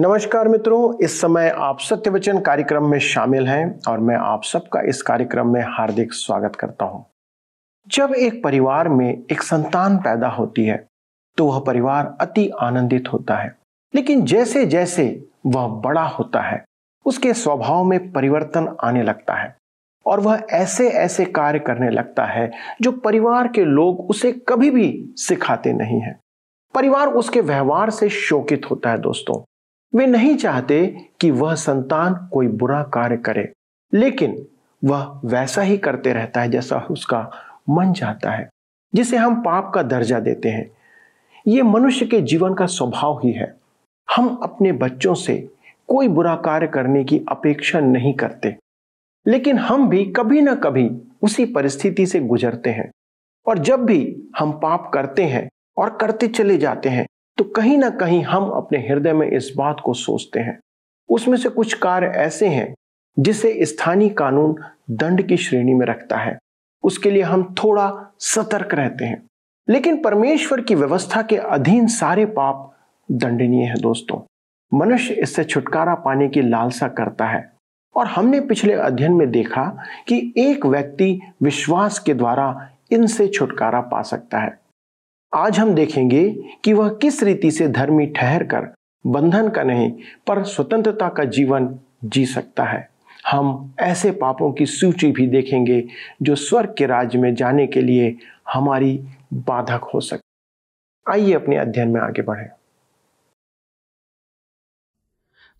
नमस्कार मित्रों, इस समय आप सत्य वचन कार्यक्रम में शामिल हैं और मैं आप सबका इस कार्यक्रम में हार्दिक स्वागत करता हूँ। जब एक परिवार में एक संतान पैदा होती है तो वह परिवार अति आनंदित होता है। लेकिन जैसे जैसे वह बड़ा होता है, उसके स्वभाव में परिवर्तन आने लगता है और वह ऐसे ऐसे कार्य करने लगता है जो परिवार के लोग उसे कभी भी सिखाते नहीं है। परिवार उसके व्यवहार से शोकित होता है, दोस्तों। वे नहीं चाहते कि वह संतान कोई बुरा कार्य करे, लेकिन वह वैसा ही करते रहता है जैसा उसका मन चाहता है, जिसे हम पाप का दर्जा देते हैं। ये मनुष्य के जीवन का स्वभाव ही है। हम अपने बच्चों से कोई बुरा कार्य करने की अपेक्षा नहीं करते, लेकिन हम भी कभी ना कभी उसी परिस्थिति से गुजरते हैं, और जब भी हम पाप करते हैं और करते चले जाते हैं तो कहीं ना कहीं हम अपने हृदय में इस बात को सोचते हैं। उसमें से कुछ कार्य ऐसे हैं जिसे स्थानीय कानून दंड की श्रेणी में रखता है। उसके लिए हम थोड़ा सतर्क रहते हैं। लेकिन परमेश्वर की व्यवस्था के अधीन सारे पाप दंडनीय है दोस्तों। मनुष्य इससे छुटकारा पाने की लालसा करता है। और हमने पिछले अध्ययन में देखा कि एक व्यक्ति विश्वास के द्वारा इनसे छुटकारा पा सकता है। आज हम देखेंगे कि वह किस रीति से धर्मी ठहर कर बंधन का नहीं, पर स्वतंत्रता का जीवन जी सकता है। हम ऐसे पापों की सूची भी देखेंगे जो स्वर्ग के राज्य में जाने के लिए हमारी बाधक हो सकती आइए अपने अध्ययन में आगे बढ़े।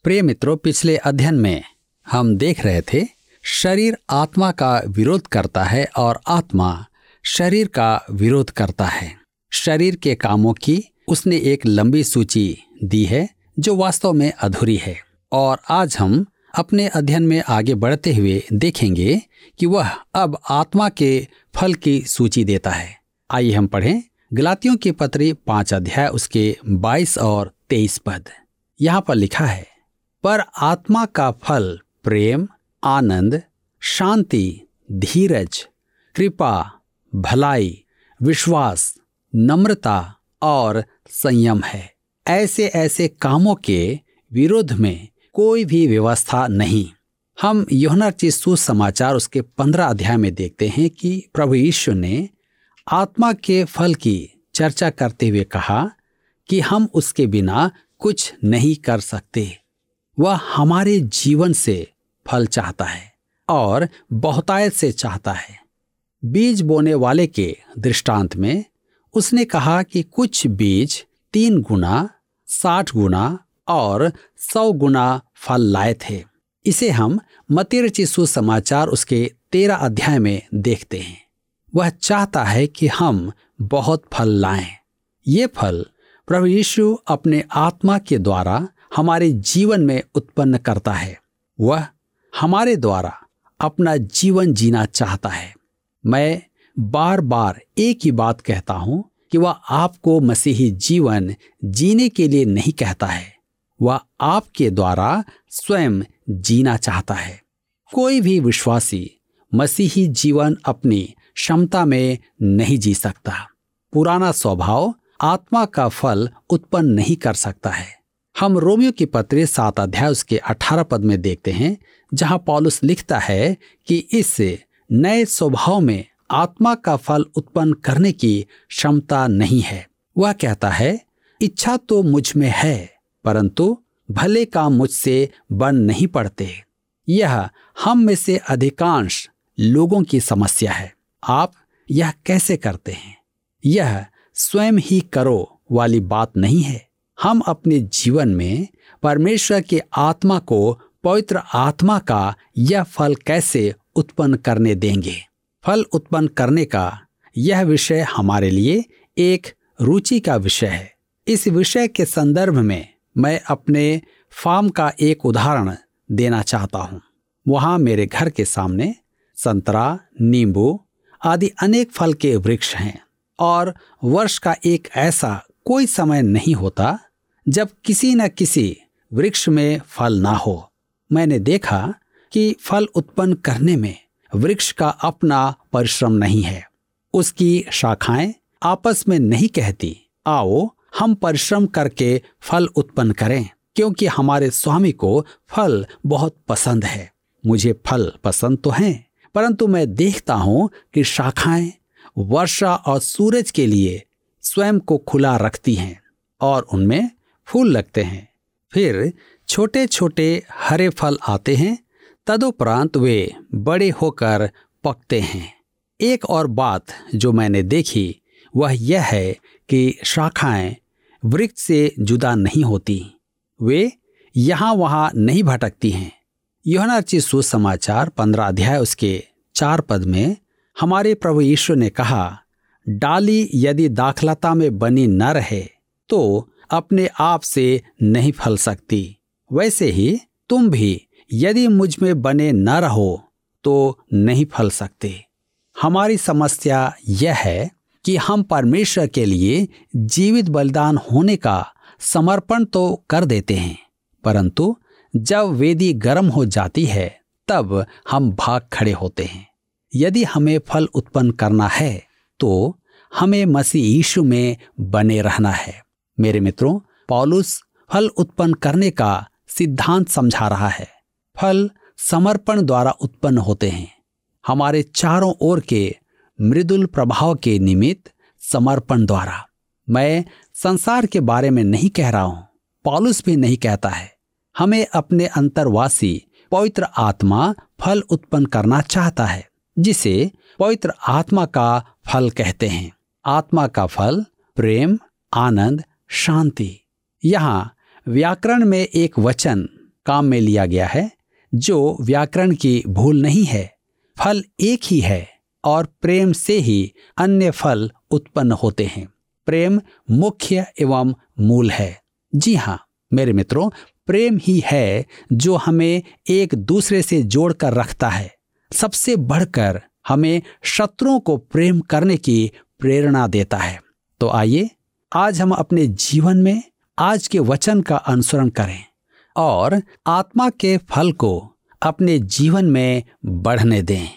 प्रिय मित्रों, पिछले अध्ययन में हम देख रहे थे, शरीर आत्मा का विरोध करता है और आत्मा शरीर का विरोध करता है। शरीर के कामों की उसने एक लंबी सूची दी है, जो वास्तव में अधूरी है। और आज हम अपने अध्ययन में आगे बढ़ते हुए देखेंगे कि वह अब आत्मा के फल की सूची देता है। आइए हम पढ़ें गलातियों की पत्री पाँच अध्याय, उसके बाईस और तेईस पद। यहाँ पर लिखा है, पर आत्मा का फल, प्रेम, आनंद, शांति, धीरज, कृपा, भलाई, विश्वास नम्रता और संयम है। ऐसे ऐसे कामों के विरोध में कोई भी व्यवस्था नहीं। हम योहना चिस्सू समाचार उसके पंद्रह अध्याय में देखते हैं कि प्रभु यीशु ने आत्मा के फल की चर्चा करते हुए कहा कि हम उसके बिना कुछ नहीं कर सकते। वह हमारे जीवन से फल चाहता है और बहुतायत से चाहता है। बीज बोने वाले के दृष्टांत में उसने कहा कि कुछ बीज तीन गुना, साठ गुना और सौ गुना फल लाए थे। इसे हम मतिर समाचार उसके तेरह अध्याय में देखते हैं। वह चाहता है कि हम बहुत फल लाएँ। ये फल प्रभु यीशु अपने आत्मा के द्वारा हमारे जीवन में उत्पन्न करता है। वह हमारे द्वारा अपना जीवन जीना चाहता है। मैं बार बार एक ही बात कहता हूँ कि वह आपको मसीही जीवन जीने के लिए नहीं कहता है। वह आपके द्वारा स्वयं जीना चाहता है। कोई भी विश्वासी मसीही जीवन अपनी क्षमता में नहीं जी सकता। पुराना स्वभाव आत्मा का फल उत्पन्न नहीं कर सकता है। हम रोमियो की पत्र सात अध्याय उसके अठारह पद में देखते हैं, जहाँ पॉलुस लिखता है कि इस नए स्वभाव में आत्मा का फल उत्पन्न करने की क्षमता नहीं है। वह कहता है, इच्छा तो मुझमें है, परंतु भले काम मुझसे बन नहीं पड़ते। यह हम में से अधिकांश लोगों की समस्या है। आप यह कैसे करते हैं? यह स्वयं ही करो वाली बात नहीं है। हम अपने जीवन में परमेश्वर के आत्मा को पवित्र आत्मा का यह फल कैसे उत्पन्न करने देंगे? फल उत्पन्न करने का यह विषय हमारे लिए एक रुचि का विषय है। इस विषय के संदर्भ में मैं अपने फार्म का एक उदाहरण देना चाहता हूँ। वहाँ मेरे घर के सामने संतरा, नींबू आदि अनेक फल के वृक्ष हैं और वर्ष का एक ऐसा कोई समय नहीं होता जब किसी न किसी वृक्ष में फल ना हो। मैंने देखा कि फल उत्पन्न करने में वृक्ष का अपना परिश्रम नहीं है। उसकी शाखाएँ आपस में नहीं कहती, आओ हम परिश्रम करके फल उत्पन्न करें, क्योंकि हमारे स्वामी को फल बहुत पसंद है। मुझे फल पसंद तो हैं, परंतु मैं देखता हूँ कि शाखाएँ वर्षा और सूरज के लिए स्वयं को खुला रखती हैं और उनमें फूल लगते हैं। फिर छोटे छोटे हरे फल आते हैं तदुपरांत वे बड़े होकर पकते हैं। एक और बात जो मैंने देखी, वह यह है कि शाखाएँ वृक्ष से जुदा नहीं होती। वे यहाँ वहाँ नहीं भटकती हैं। योहनार्ची सुसमाचार पंद्रह अध्याय उसके चार पद में हमारे प्रभु ईश्वर ने कहा, डाली यदि दाखलता में बनी न रहे तो अपने आप से नहीं फल सकती। वैसे ही तुम भी यदि मुझमें बने न रहो तो नहीं फल सकते। हमारी समस्या यह है कि हम परमेश्वर के लिए जीवित बलिदान होने का समर्पण तो कर देते हैं, परंतु जब वेदी गर्म हो जाती है, तब हम भाग खड़े होते हैं। यदि हमें फल उत्पन्न करना है तो हमें मसीह यीशु में बने रहना है। मेरे मित्रों, पॉलुस फल उत्पन्न करने का सिद्धांत समझा रहा है। फल समर्पण द्वारा उत्पन्न होते हैं। हमारे चारों ओर के मृदुल प्रभाव के निमित्त समर्पण द्वारा। मैं संसार के बारे में नहीं कह रहा हूँ। पॉलुस भी नहीं कहता है। हमें अपने अंतरवासी पवित्र आत्मा फल उत्पन्न करना चाहता है, जिसे पवित्र आत्मा का फल कहते हैं। आत्मा का फल प्रेम, आनंद, शांति। यहाँ व्याकरण में एक वचन काम में लिया गया है जो व्याकरण की भूल नहीं है, फल एक ही है और प्रेम से ही अन्य फल उत्पन्न होते हैं। प्रेम मुख्य एवं मूल है। जी हाँ मेरे मित्रों, प्रेम ही है जो हमें एक दूसरे से जोड़कर रखता है। सबसे बढ़कर हमें शत्रुओं को प्रेम करने की प्रेरणा देता है। तो आइए, आज हम अपने जीवन में आज के वचन का अनुसरण करें। और आत्मा के फल को अपने जीवन में बढ़ने दें।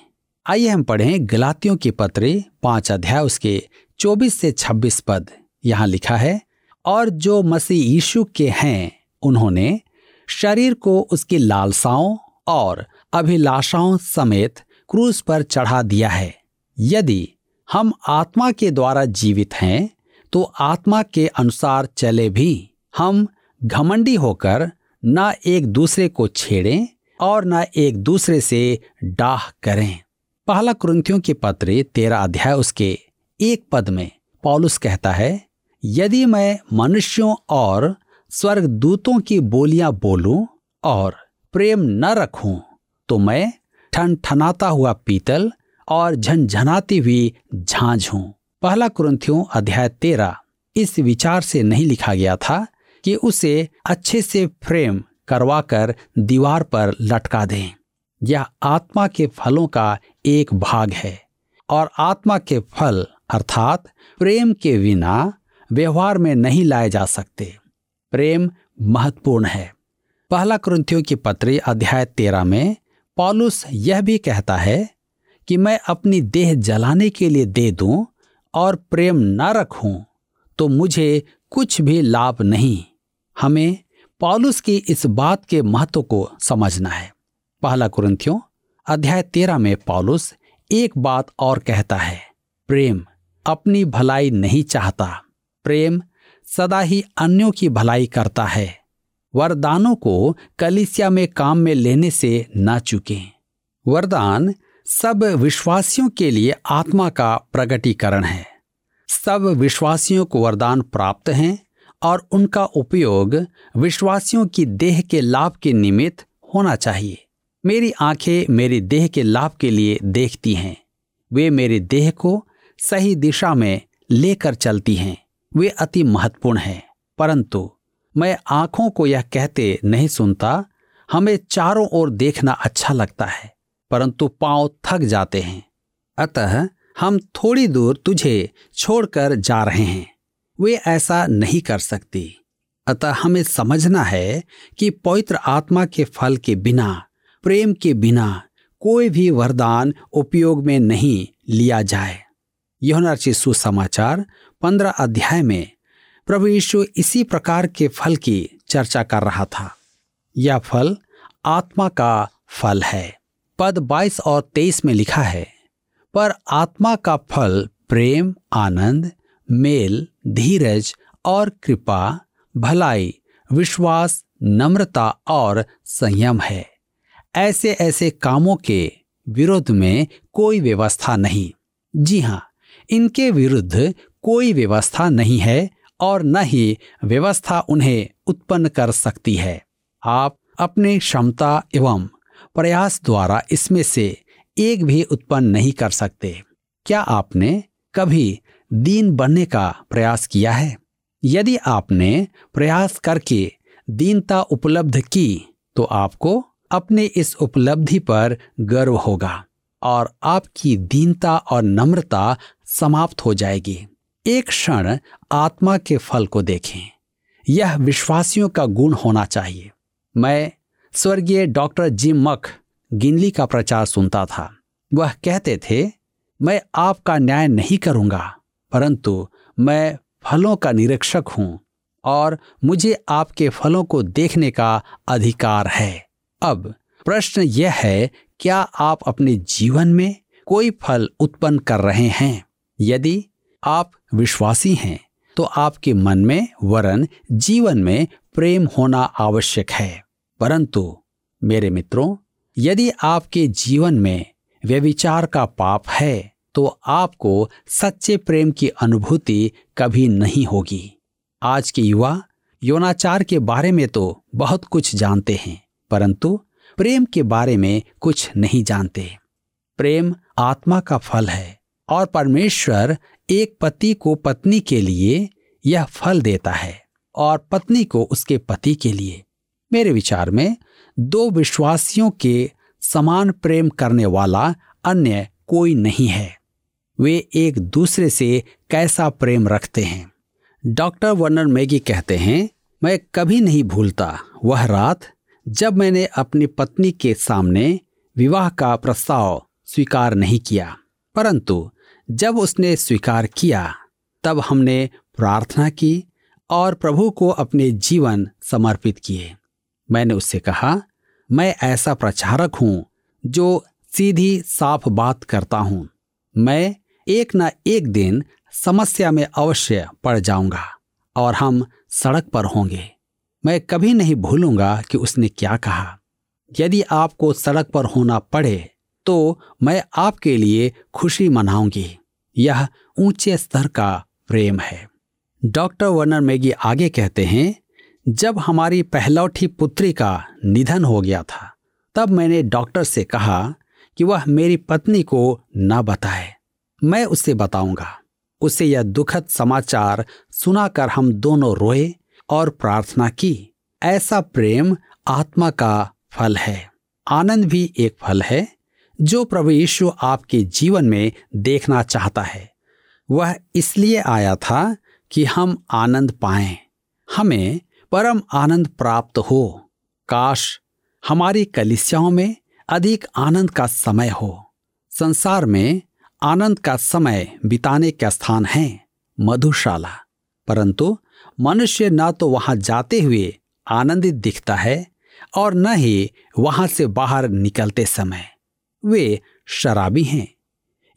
आइए हम पढ़ें गलातियों की पत्री पाँच अध्याय उसके 24 से 26 पद। यहाँ लिखा है, और जो मसीह यीशु के हैं, उन्होंने शरीर को उसकी लालसाओं और अभिलाषाओं समेत क्रूस पर चढ़ा दिया है। यदि हम आत्मा के द्वारा जीवित हैं तो आत्मा के अनुसार चले भी हम घमंडी होकर न एक दूसरे को छेड़ें और न एक दूसरे से डाह करें। पहला क्रंथियों के पत्र तेरा अध्याय उसके एक पद में पॉलुस कहता है, यदि मैं मनुष्यों और स्वर्ग दूतों की बोलियाँ बोलूँ और प्रेम न रखूँ तो मैं ठन ठनाता हुआ पीतल और झनझनाती हुई झांझ हूँ। पहला कुरंथियों अध्याय तेरह इस विचार से नहीं लिखा गया था कि उसे अच्छे से फ्रेम करवाकर दीवार पर लटका दें। यह आत्मा के फलों का एक भाग है और आत्मा के फल अर्थात प्रेम के बिना व्यवहार में नहीं लाए जा सकते। प्रेम महत्वपूर्ण है। पहला क्रंथियों की पत्री अध्याय तेरह में पॉलुस यह भी कहता है कि मैं अपनी देह जलाने के लिए दे दूँ और प्रेम न रखूँ तो मुझे कुछ भी लाभ नहीं। हमें पॉलुस की इस बात के महत्व को समझना है। पहला कुरंथियों अध्याय तेरह में पॉलुस एक बात और कहता है, प्रेम अपनी भलाई नहीं चाहता। प्रेम सदा ही अन्यों की भलाई करता है। वरदानों को कलिसिया में काम में लेने से ना चुके। वरदान सब विश्वासियों के लिए आत्मा का प्रगटीकरण है। सब विश्वासियों को वरदान प्राप्त हैं और उनका उपयोग विश्वासियों की देह के लाभ के निमित्त होना चाहिए। मेरी आँखें मेरे देह के लाभ के लिए देखती हैं। वे मेरे देह को सही दिशा में लेकर चलती हैं। वे अति महत्वपूर्ण हैं। परंतु मैं आँखों को यह कहते नहीं सुनता, हमें चारों ओर देखना अच्छा लगता है, परंतु पाँव थक जाते हैं। अतः हम थोड़ी दूर तुझे छोड़कर जा रहे हैं। वे ऐसा नहीं कर सकती। अतः हमें समझना है कि पवित्र आत्मा के फल के बिना, प्रेम के बिना कोई भी वरदान उपयोग में नहीं लिया जाए। यह सुसमाचार पंद्रह अध्याय में प्रभु यीशु इसी प्रकार के फल की चर्चा कर रहा था। यह फल आत्मा का फल है। पद 22 और 23 में लिखा है, पर आत्मा का फल प्रेम, आनंद मेल, धीरज और कृपा, भलाई, विश्वास, नम्रता और संयम है। ऐसे ऐसे कामों के विरोध में कोई व्यवस्था नहीं। जी हाँ इनके विरुद्ध कोई व्यवस्था नहीं है और न ही व्यवस्था उन्हें उत्पन्न कर सकती है। आप अपने क्षमता एवं प्रयास द्वारा इसमें से एक भी उत्पन्न नहीं कर सकते। क्या आपने कभी दीन बनने का प्रयास किया है। यदि आपने प्रयास करके दीनता उपलब्ध की तो आपको अपने इस उपलब्धि पर गर्व होगा और आपकी दीनता और नम्रता समाप्त हो जाएगी। एक क्षण आत्मा के फल को देखें। यह विश्वासियों का गुण होना चाहिए। मैं स्वर्गीय डॉक्टर जिम मख गिनली का प्रचार सुनता था। वह कहते थे, मैं आपका न्याय नहीं करूँगा। परंतु मैं फलों का निरीक्षक हूँ और मुझे आपके फलों को देखने का अधिकार है। अब प्रश्न यह है, क्या आप अपने जीवन में कोई फल उत्पन्न कर रहे हैं? यदि आप विश्वासी हैं तो आपके मन में वरन जीवन में प्रेम होना आवश्यक है। परंतु मेरे मित्रों, यदि आपके जीवन में व्यविचार का पाप है तो आपको सच्चे प्रेम की अनुभूति कभी नहीं होगी। आज के युवा योनाचार के बारे में तो बहुत कुछ जानते हैं, परंतु प्रेम के बारे में कुछ नहीं जानते। प्रेम आत्मा का फल है और परमेश्वर एक पति को पत्नी के लिए यह फल देता है और पत्नी को उसके पति के लिए। मेरे विचार में दो विश्वासियों के समान प्रेम करने वाला अन्य कोई नहीं है। वे एक दूसरे से कैसा प्रेम रखते हैं। डॉक्टर वर्नर मैगी कहते हैं, मैं कभी नहीं भूलता। वह रात जब मैंने अपनी पत्नी के सामने विवाह का प्रस्ताव स्वीकार नहीं किया, परंतु जब उसने स्वीकार किया, तब हमने प्रार्थना की और प्रभु को अपने जीवन समर्पित किए। मैंने उससे कहा, मैं ऐसा प्रचारक हूँ जो सीधी साफ़ बात करता हूँ। मैं एक न एक दिन समस्या में अवश्य पड़ जाऊँगा और हम सड़क पर होंगे। मैं कभी नहीं भूलूँगा कि उसने क्या कहा। यदि आपको सड़क पर होना पड़े तो मैं आपके लिए खुशी मनाऊँगी। यह ऊँचे स्तर का प्रेम है। डॉक्टर वर्नर मैगी आगे कहते हैं, जब हमारी पहलौठी पुत्री का निधन हो गया था, तब मैंने डॉक्टर से कहा कि वह मेरी पत्नी को न बताए। मैं उसे बताऊँगा। उसे यह दुखद समाचार सुनाकर हम दोनों रोए और प्रार्थना की, ऐसा प्रेम आत्मा का फल है। आनंद भी एक फल है, जो प्रभु यीशु आपके जीवन में देखना चाहता है। वह इसलिए आया था कि हम आनंद पाएँ। हमें परम आनंद प्राप्त हो। काश हमारी कलिसियाओं में अधिक आनंद का समय हो। संसार में आनंद का समय बिताने का स्थान है, मधुशाला। परंतु मनुष्य न तो वहाँ जाते हुए आनंदित दिखता है और न ही वहाँ से बाहर निकलते समय। वे शराबी हैं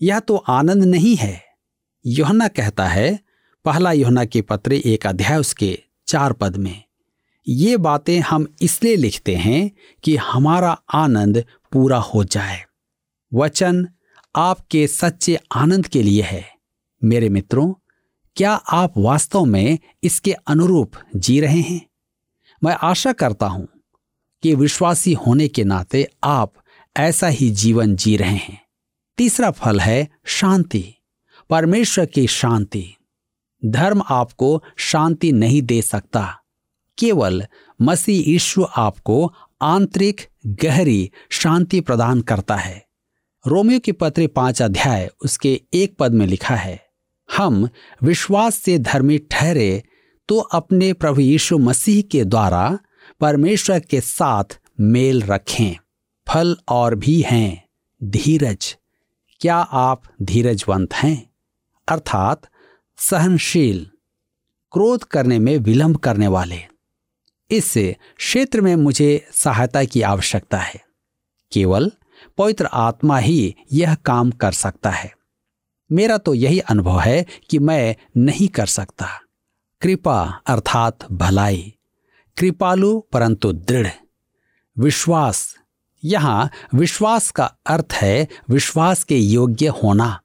यह तो आनंद नहीं है। योहना कहता है, पहला योहना के पत्र एक अध्याय उसके चार पद में, ये बातें हम इसलिए लिखते हैं कि हमारा आनंद पूरा हो जाए। वचन आपके सच्चे आनंद के लिए है। मेरे मित्रों, क्या आप वास्तव में इसके अनुरूप जी रहे हैं? मैं आशा करता हूँ कि विश्वासी होने के नाते आप ऐसा ही जीवन जी रहे हैं। तीसरा फल है शांति। परमेश्वर की शांति। धर्म आपको शांति नहीं दे सकता। केवल मसीह यीशु आपको आंतरिक गहरी शांति प्रदान करता है। रोमियो की पत्र पाँच अध्याय, उसके एक पद में लिखा है, हम विश्वास से धर्मी ठहरे तो अपने प्रभु यीशु मसीह के द्वारा परमेश्वर के साथ मेल रखें, फल और भी हैं, धीरज। क्या आप धीरजवंत हैं? अर्थात सहनशील, क्रोध करने में विलंब करने वाले। इस क्षेत्र में मुझे सहायता की आवश्यकता है। केवल पवित्र आत्मा ही यह काम कर सकता है। मेरा तो यही अनुभव है कि मैं नहीं कर सकता। कृपा अर्थात भलाई। कृपालु परंतु दृढ़। विश्वास। यहाँ विश्वास का अर्थ है विश्वास के योग्य होना।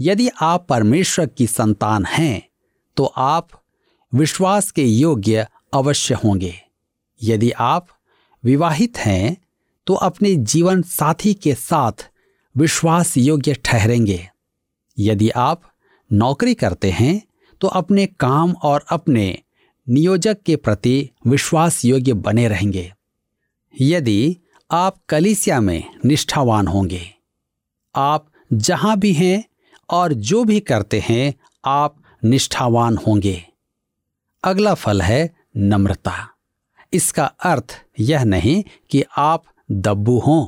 यदि आप परमेश्वर की संतान हैं तो आप विश्वास के योग्य अवश्य होंगे। यदि आप विवाहित हैं तो अपने जीवन साथी के साथ विश्वास योग्य ठहरेंगे। यदि आप नौकरी करते हैं तो अपने काम और अपने नियोजक के प्रति विश्वास योग्य बने रहेंगे। यदि आप कलिसिया में निष्ठावान होंगे, आप जहाँ भी हैं और जो भी करते हैं, आप निष्ठावान होंगे। अगला फल है नम्रता। इसका अर्थ यह नहीं कि आप दब्बू हों,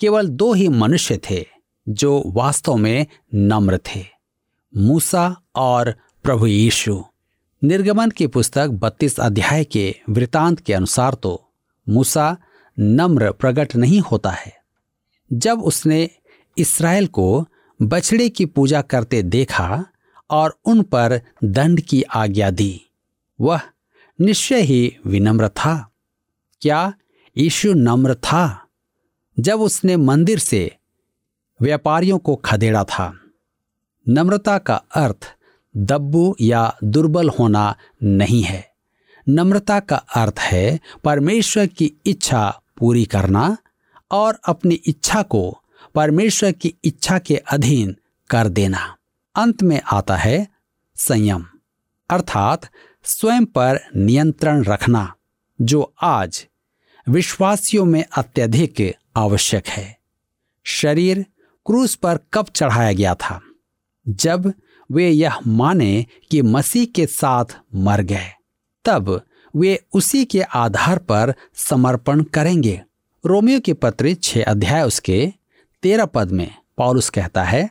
केवल दो ही मनुष्य थे जो वास्तव में नम्र थे, मूसा और प्रभु यीशु। निर्गमन की पुस्तक बत्तीस अध्याय के वृतांत के अनुसार तो मूसा नम्र प्रकट नहीं होता है। जब उसने इसराइल को बछड़े की पूजा करते देखा और उन पर दंड की आज्ञा दी, वह निश्चय ही विनम्र था। क्या यीशु नम्र था, जब उसने मंदिर से व्यापारियों को खदेड़ा था। नम्रता का अर्थ दब्बू या दुर्बल होना नहीं है। नम्रता का अर्थ है परमेश्वर की इच्छा पूरी करना और अपनी इच्छा को परमेश्वर की इच्छा के अधीन कर देना। अंत में आता है संयम, अर्थात स्वयं पर नियंत्रण रखना, जो आज विश्वासियों में अत्यधिक आवश्यक है। शरीर क्रूस पर कब चढ़ाया गया था? जब वे यह माने कि मसीह के साथ मर गए, तब वे उसी के आधार पर समर्पण करेंगे। रोमियो के पत्र छह अध्याय उसके तेरह पद में पॉलुस कहता है,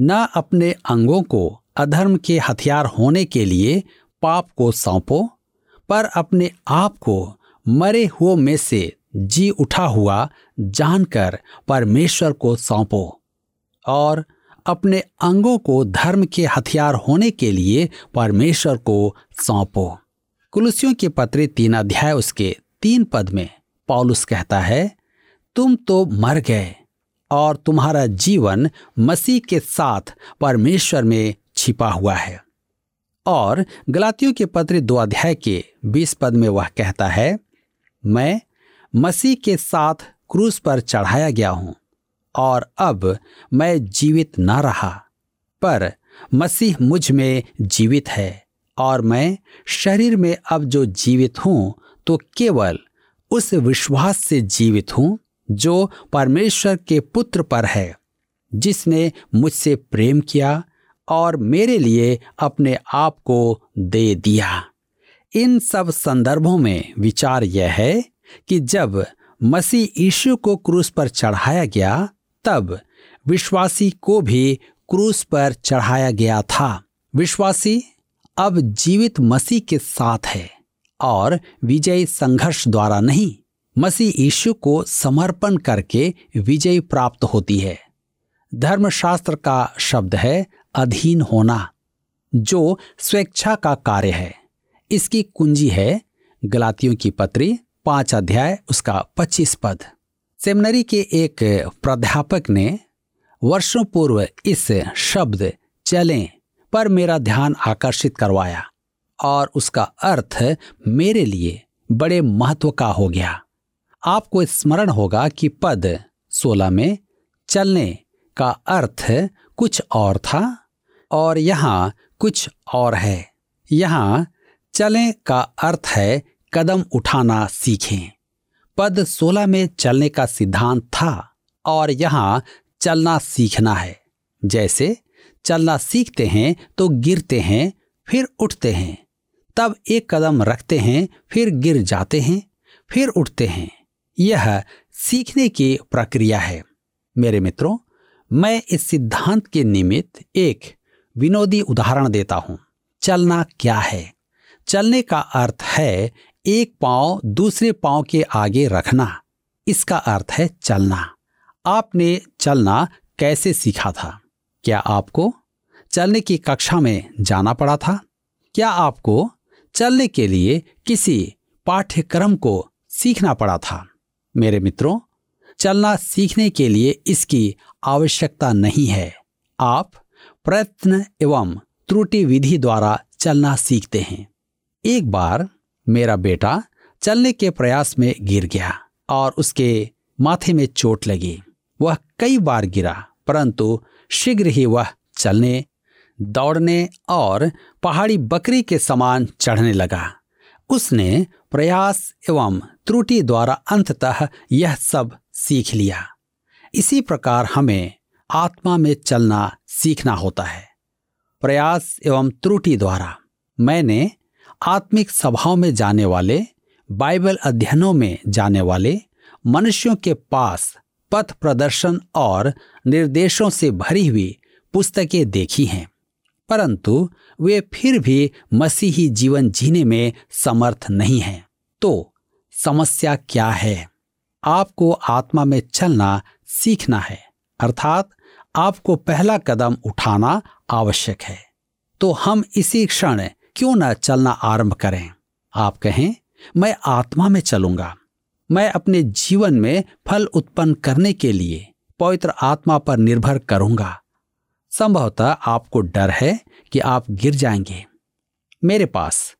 न अपने अंगों को अधर्म के हथियार होने के लिए पाप को सौंपो, पर अपने आप को मरे हुओं में से जी उठा हुआ जानकर परमेश्वर को सौंपो और अपने अंगों को धर्म के हथियार होने के लिए परमेश्वर को सौंपो। कुलसियों के पत्र तीन अध्याय उसके तीन पद में पॉलुस कहता है, तुम तो मर गए और तुम्हारा जीवन मसीह के साथ परमेश्वर में छिपा हुआ है। और गलातियों के पत्र दो अध्याय के बीस पद में वह कहता है मैं मसीह के साथ क्रूस पर चढ़ाया गया हूँ, और अब मैं जीवित ना रहा, पर मसीह मुझमें जीवित है, और मैं शरीर में अब जो जीवित हूँ तो केवल उस विश्वास से जीवित हूँ, जो परमेश्वर के पुत्र पर है, जिसने मुझसे प्रेम किया और मेरे लिए अपने आप को दे दिया। इन सब संदर्भों में विचार यह है कि जब मसीह यीशु को क्रूस पर चढ़ाया गया, तब विश्वासी को भी क्रूस पर चढ़ाया गया था। विश्वासी अब जीवित मसीह के साथ है और विजय संघर्ष द्वारा नहीं, मसीह यीशु को समर्पण करके विजय प्राप्त होती है। धर्मशास्त्र का शब्द है अधीन होना, जो स्वेच्छा का कार्य है। इसकी कुंजी है गलातियों की पत्री, पाँच अध्याय, उसका पच्चीस पद। सेमिनरी के एक प्राध्यापक ने, वर्षों पूर्व इस शब्द, चलें, पर मेरा ध्यान आकर्षित करवाया, और उसका अर्थ मेरे लिए बड़े महत्व का हो गया। आपको स्मरण होगा कि पद सोलह में चलने का अर्थ कुछ और था, और यहाँ कुछ और है। यहाँ चलें का अर्थ है कदम उठाना सीखें। पद सोलह में चलने का सिद्धांत था और यहाँ चलना सीखना है। जैसे चलना सीखते हैं तो गिरते हैं, फिर उठते हैं। तब एक कदम रखते हैं, फिर गिर जाते हैं, फिर उठते हैं। यह सीखने की प्रक्रिया है। मेरे मित्रों, मैं इस सिद्धांत के निमित्त एक विनोदी उदाहरण देता हूँ। चलना क्या है? चलने का अर्थ है एक पाँव दूसरे पाँव के आगे रखना। इसका अर्थ है चलना। आपने चलना कैसे सीखा था? क्या आपको चलने की कक्षा में जाना पड़ा था? क्या आपको चलने के लिए किसी पाठ्यक्रम को सीखना पड़ा था? मेरे मित्रों, चलना सीखने के लिए इसकी आवश्यकता नहीं है। आप प्रयत्न एवं त्रुटि विधि द्वारा चलना सीखते हैं। एक बार मेरा बेटा चलने के प्रयास में गिर गया और उसके माथे में चोट लगी। वह कई बार गिरा, परंतु शीघ्र ही वह चलने, दौड़ने और पहाड़ी बकरी के समान चढ़ने लगा। उसने प्रयास एवं त्रुटि द्वारा अंततः यह सब सीख लिया। इसी प्रकार हमें आत्मा में चलना सीखना होता है। प्रयास एवं त्रुटि द्वारा मैंने आत्मिक सभाओं में जाने वाले, बाइबल अध्ययनों में जाने वाले, मनुष्यों के पास पथ प्रदर्शन और निर्देशों से भरी हुई पुस्तकें देखी हैं, परंतु वे फिर भी मसीही जीवन जीने में समर्थ नहीं हैं। तो समस्या क्या है? आपको आत्मा में चलना सीखना है, अर्थात आपको पहला कदम उठाना आवश्यक है। तो हम इसी क्षण क्यों न चलना आरंभ करें? आप कहें, मैं आत्मा में चलूँगा। मैं अपने जीवन में फल उत्पन्न करने के लिए पवित्र आत्मा पर निर्भर करूँगा। संभवतः आपको डर है कि आप गिर जाएँगे। मेरे पास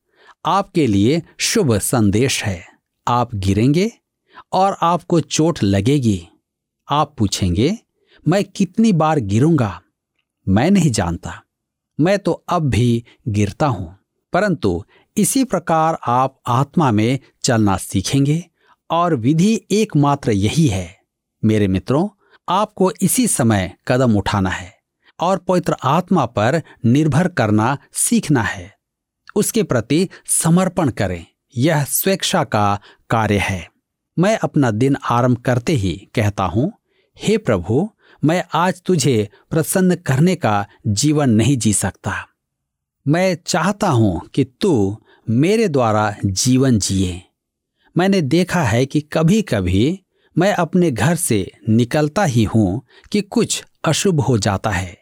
आपके लिए शुभ संदेश है। आप गिरेंगे और आपको चोट लगेगी। आप पूछेंगे, मैं कितनी बार गिरूँगा? मैं नहीं जानता। मैं तो अब भी गिरता हूँ। परंतु इसी प्रकार आप आत्मा में चलना सीखेंगे और विधि एकमात्र यही है। मेरे मित्रों, आपको इसी समय कदम उठाना है और पवित्र आत्मा पर निर्भर करना सीखना है। उसके प्रति समर्पण करें। यह स्वेच्छा का कार्य है। मैं अपना दिन आरंभ करते ही कहता हूँ, हे प्रभु, मैं आज तुझे प्रसन्न करने का जीवन नहीं जी सकता। मैं चाहता हूँ कि तू मेरे द्वारा जीवन जिए। मैंने देखा है कि कभी कभी मैं अपने घर से निकलता ही हूँ कि कुछ अशुभ हो जाता है।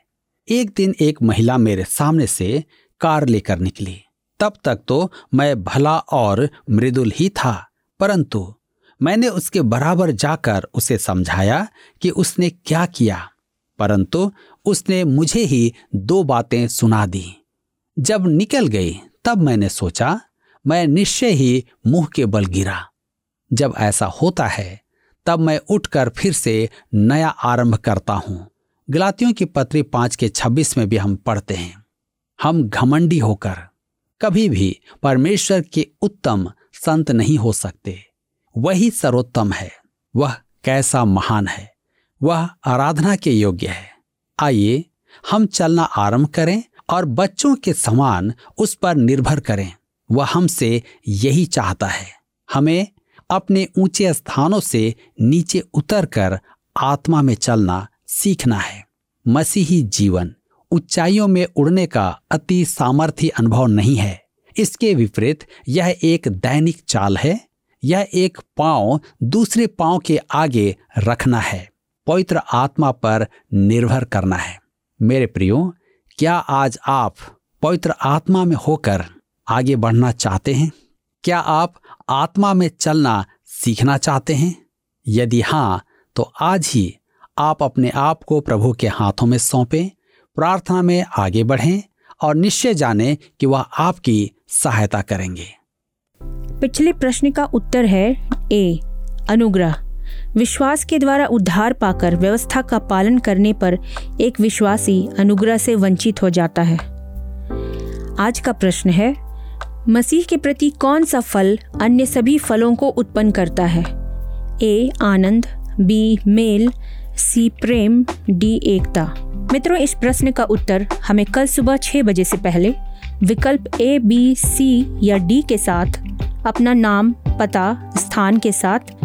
एक दिन एक महिला मेरे सामने से कार लेकर निकली। तब तक तो मैं भला और मृदुल ही था, परंतु मैंने उसके बराबर जाकर उसे समझाया कि उसने क्या किया, परंतु उसने मुझे ही दो बातें सुना दी। जब निकल गई, तब मैंने सोचा, मैं निश्चय ही मुँह के बल गिरा। जब ऐसा होता है, तब मैं उठकर फिर से नया आरंभ करता हूँ। गलातियों की पत्री पाँच के छब्बीस में भी हम पढ़ते हैं। हम घमंडी होकर, कभी भी परमेश्वर के उत्तम संत नहीं हो सकते। वही सर्वोत्तम है, वह कैसा महान है, वह आराधना के योग्य है। आइए, हम चलना आरंभ करें और बच्चों के समान उस पर निर्भर करें। वह हमसे यही चाहता है। हमें अपने ऊँचे स्थानों से नीचे उतरकर आत्मा में चलना सीखना है। मसीही जीवन ऊंचाइयों में उड़ने का अति सामर्थ्य अनुभव नहीं है। इसके विपरीत यह एक दैनिक चाल है। यह एक पाँव दूसरे पाँव के आगे रखना है। पवित्र आत्मा पर निर्भर करना है। मेरे प्रियो क्या आज आप पवित्र आत्मा में होकर आगे बढ़ना चाहते हैं? क्या आप आत्मा में चलना सीखना चाहते हैं? यदि हाँ तो आज ही आप अपने आप को प्रभु के हाथों में सौंपें, प्रार्थना में आगे बढ़ें और निश्चय जाने कि वह आपकी सहायता करेंगे। पिछले प्रश्न का उत्तर है ए, अनुग्रह। विश्वास के द्वारा उद्धार पाकर व्यवस्था का पालन करने पर एक विश्वासी अनुग्रह से वंचित हो जाता है। आज का प्रश्न है, मसीह के प्रति कौन सा फल अन्य सभी फलों को उत्पन्न करता है? ए, आनंद, बी, मेल, सी, प्रेम, डी, एकता। मित्रों, इस प्रश्न का उत्तर हमें कल सुबह छह बजे से पहले विकल्प ए, बी, सी या डी के साथ, अपना नाम, पता, स्थान के साथ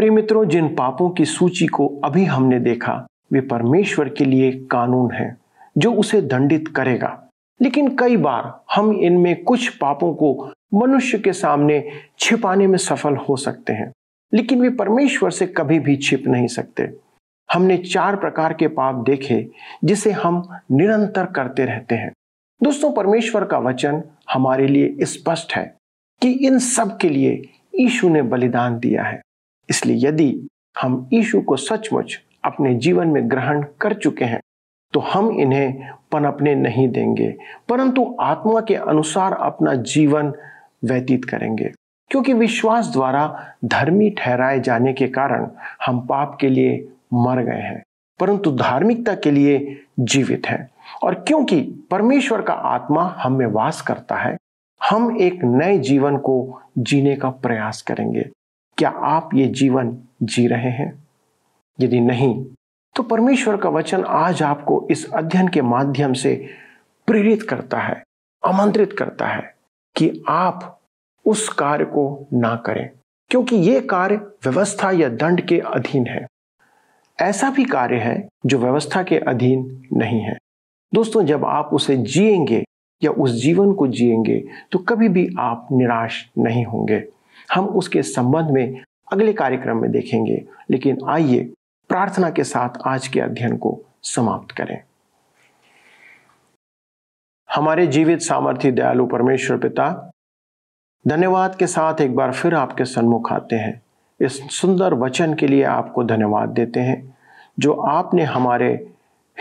प्रिय मित्रों जिन पापों की सूची को अभी हमने देखा, वे परमेश्वर के लिए कानून है, जो उसे दंडित करेगा। लेकिन कई बार हम इनमें कुछ पापों को मनुष्य के सामने छिपाने में सफल हो सकते हैं, लेकिन वे परमेश्वर से कभी भी छिप नहीं सकते। हमने चार प्रकार के पाप देखे, जिसे हम निरंतर करते रहते हैं। दोस्तों, परमेश्वर का वचन हमारे लिए स्पष्ट है कि इन सब के लिए यीशु ने बलिदान दिया है। इसलिए यदि हम यीशु को सचमुच अपने जीवन में ग्रहण कर चुके हैं तो हम इन्हें पनपने नहीं देंगे, परंतु आत्मा के अनुसार अपना जीवन व्यतीत करेंगे। क्योंकि विश्वास द्वारा धर्मी ठहराए जाने के कारण हम पाप के लिए मर गए हैं, परंतु धार्मिकता के लिए जीवित हैं। और क्योंकि परमेश्वर का आत्मा हम में वास करता है, हम एक नए जीवन को जीने का प्रयास करेंगे। क्या आप ये जीवन जी रहे हैं? यदि नहीं तो परमेश्वर का वचन आज आपको इस अध्ययन के माध्यम से प्रेरित करता है, आमंत्रित करता है कि आप उस कार्य को ना करें, क्योंकि ये कार्य व्यवस्था या दंड के अधीन है। ऐसा भी कार्य है जो व्यवस्था के अधीन नहीं है। दोस्तों, जब आप उसे जिएँगे या उस जीवन को जिएँगे तो कभी भी आप निराश नहीं होंगे। हम उसके संबंध में अगले कार्यक्रम में देखेंगे। लेकिन आइए प्रार्थना के साथ आज के अध्ययन को समाप्त करें। हमारे जीवित सामर्थ्य दयालु परमेश्वर पिता, धन्यवाद के साथ एक बार फिर आपके सन्मुख आते हैं। इस सुंदर वचन के लिए आपको धन्यवाद देते हैं, जो आपने हमारे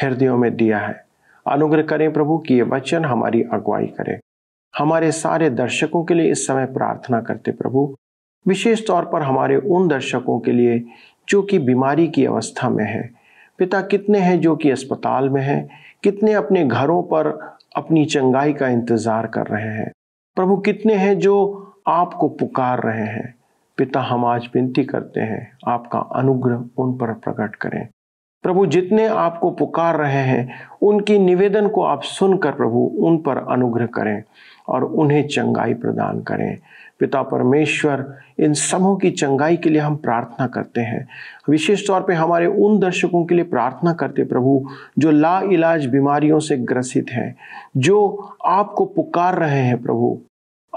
हृदयों में दिया है। अनुग्रह करें प्रभु कि ये वचन हमारी अगुवाई करे। हमारे सारे दर्शकों के लिए इस समय प्रार्थना करते प्रभु। विशेष तौर पर हमारे उन दर्शकों के लिए जो कि बीमारी की अवस्था में है। पिता कितने हैं जो कि अस्पताल में हैं? कितने अपने घरों पर अपनी चंगाई का इंतज़ार कर रहे हैं? प्रभु कितने हैं जो आपको पुकार रहे हैं? पिता हम आज विनती करते हैं, आपका अनुग्रह उन पर प्रकट करें। प्रभु जितने आपको पुकार रहे हैं, उनकी निवेदन को आप सुनकर प्रभु उन पर अनुग्रह करें। और उन्हें चंगाई प्रदान करें। पिता परमेश्वर, इन समूह की चंगाई के लिए हम प्रार्थना करते हैं। विशेष तौर पे हमारे उन दर्शकों के लिए प्रार्थना करते प्रभु, जो ला इलाज बीमारियों से ग्रसित हैं, जो आपको पुकार रहे हैं, प्रभु।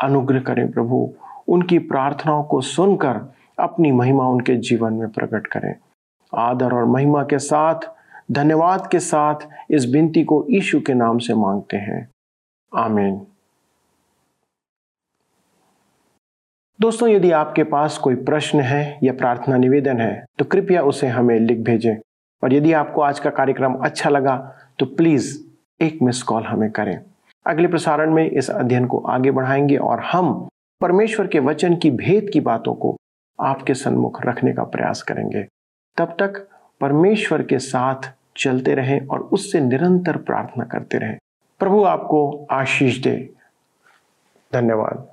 अनुग्रह करें, प्रभु, उनकी प्रार्थनाओं को सुनकर अपनी महिमा उनके जीवन में प्रकट करें। आदर और महिमा के साथ, धन्यवाद के साथ इस बिनती को ईशु के नाम से मांगते हैं। आमीन। दोस्तों, यदि आपके पास कोई प्रश्न है या प्रार्थना निवेदन है तो कृपया उसे हमें लिख भेजें। और यदि आपको आज का कार्यक्रम अच्छा लगा तो प्लीज़ एक मिस कॉल हमें करें। अगले प्रसारण में इस अध्ययन को आगे बढ़ाएँगे और हम परमेश्वर के वचन की भेद की बातों को आपके सन्मुख रखने का प्रयास करेंगे। तब तक परमेश्वर के साथ चलते रहें और उससे निरंतर प्रार्थना करते रहें। प्रभु आपको आशीष दे। धन्यवाद।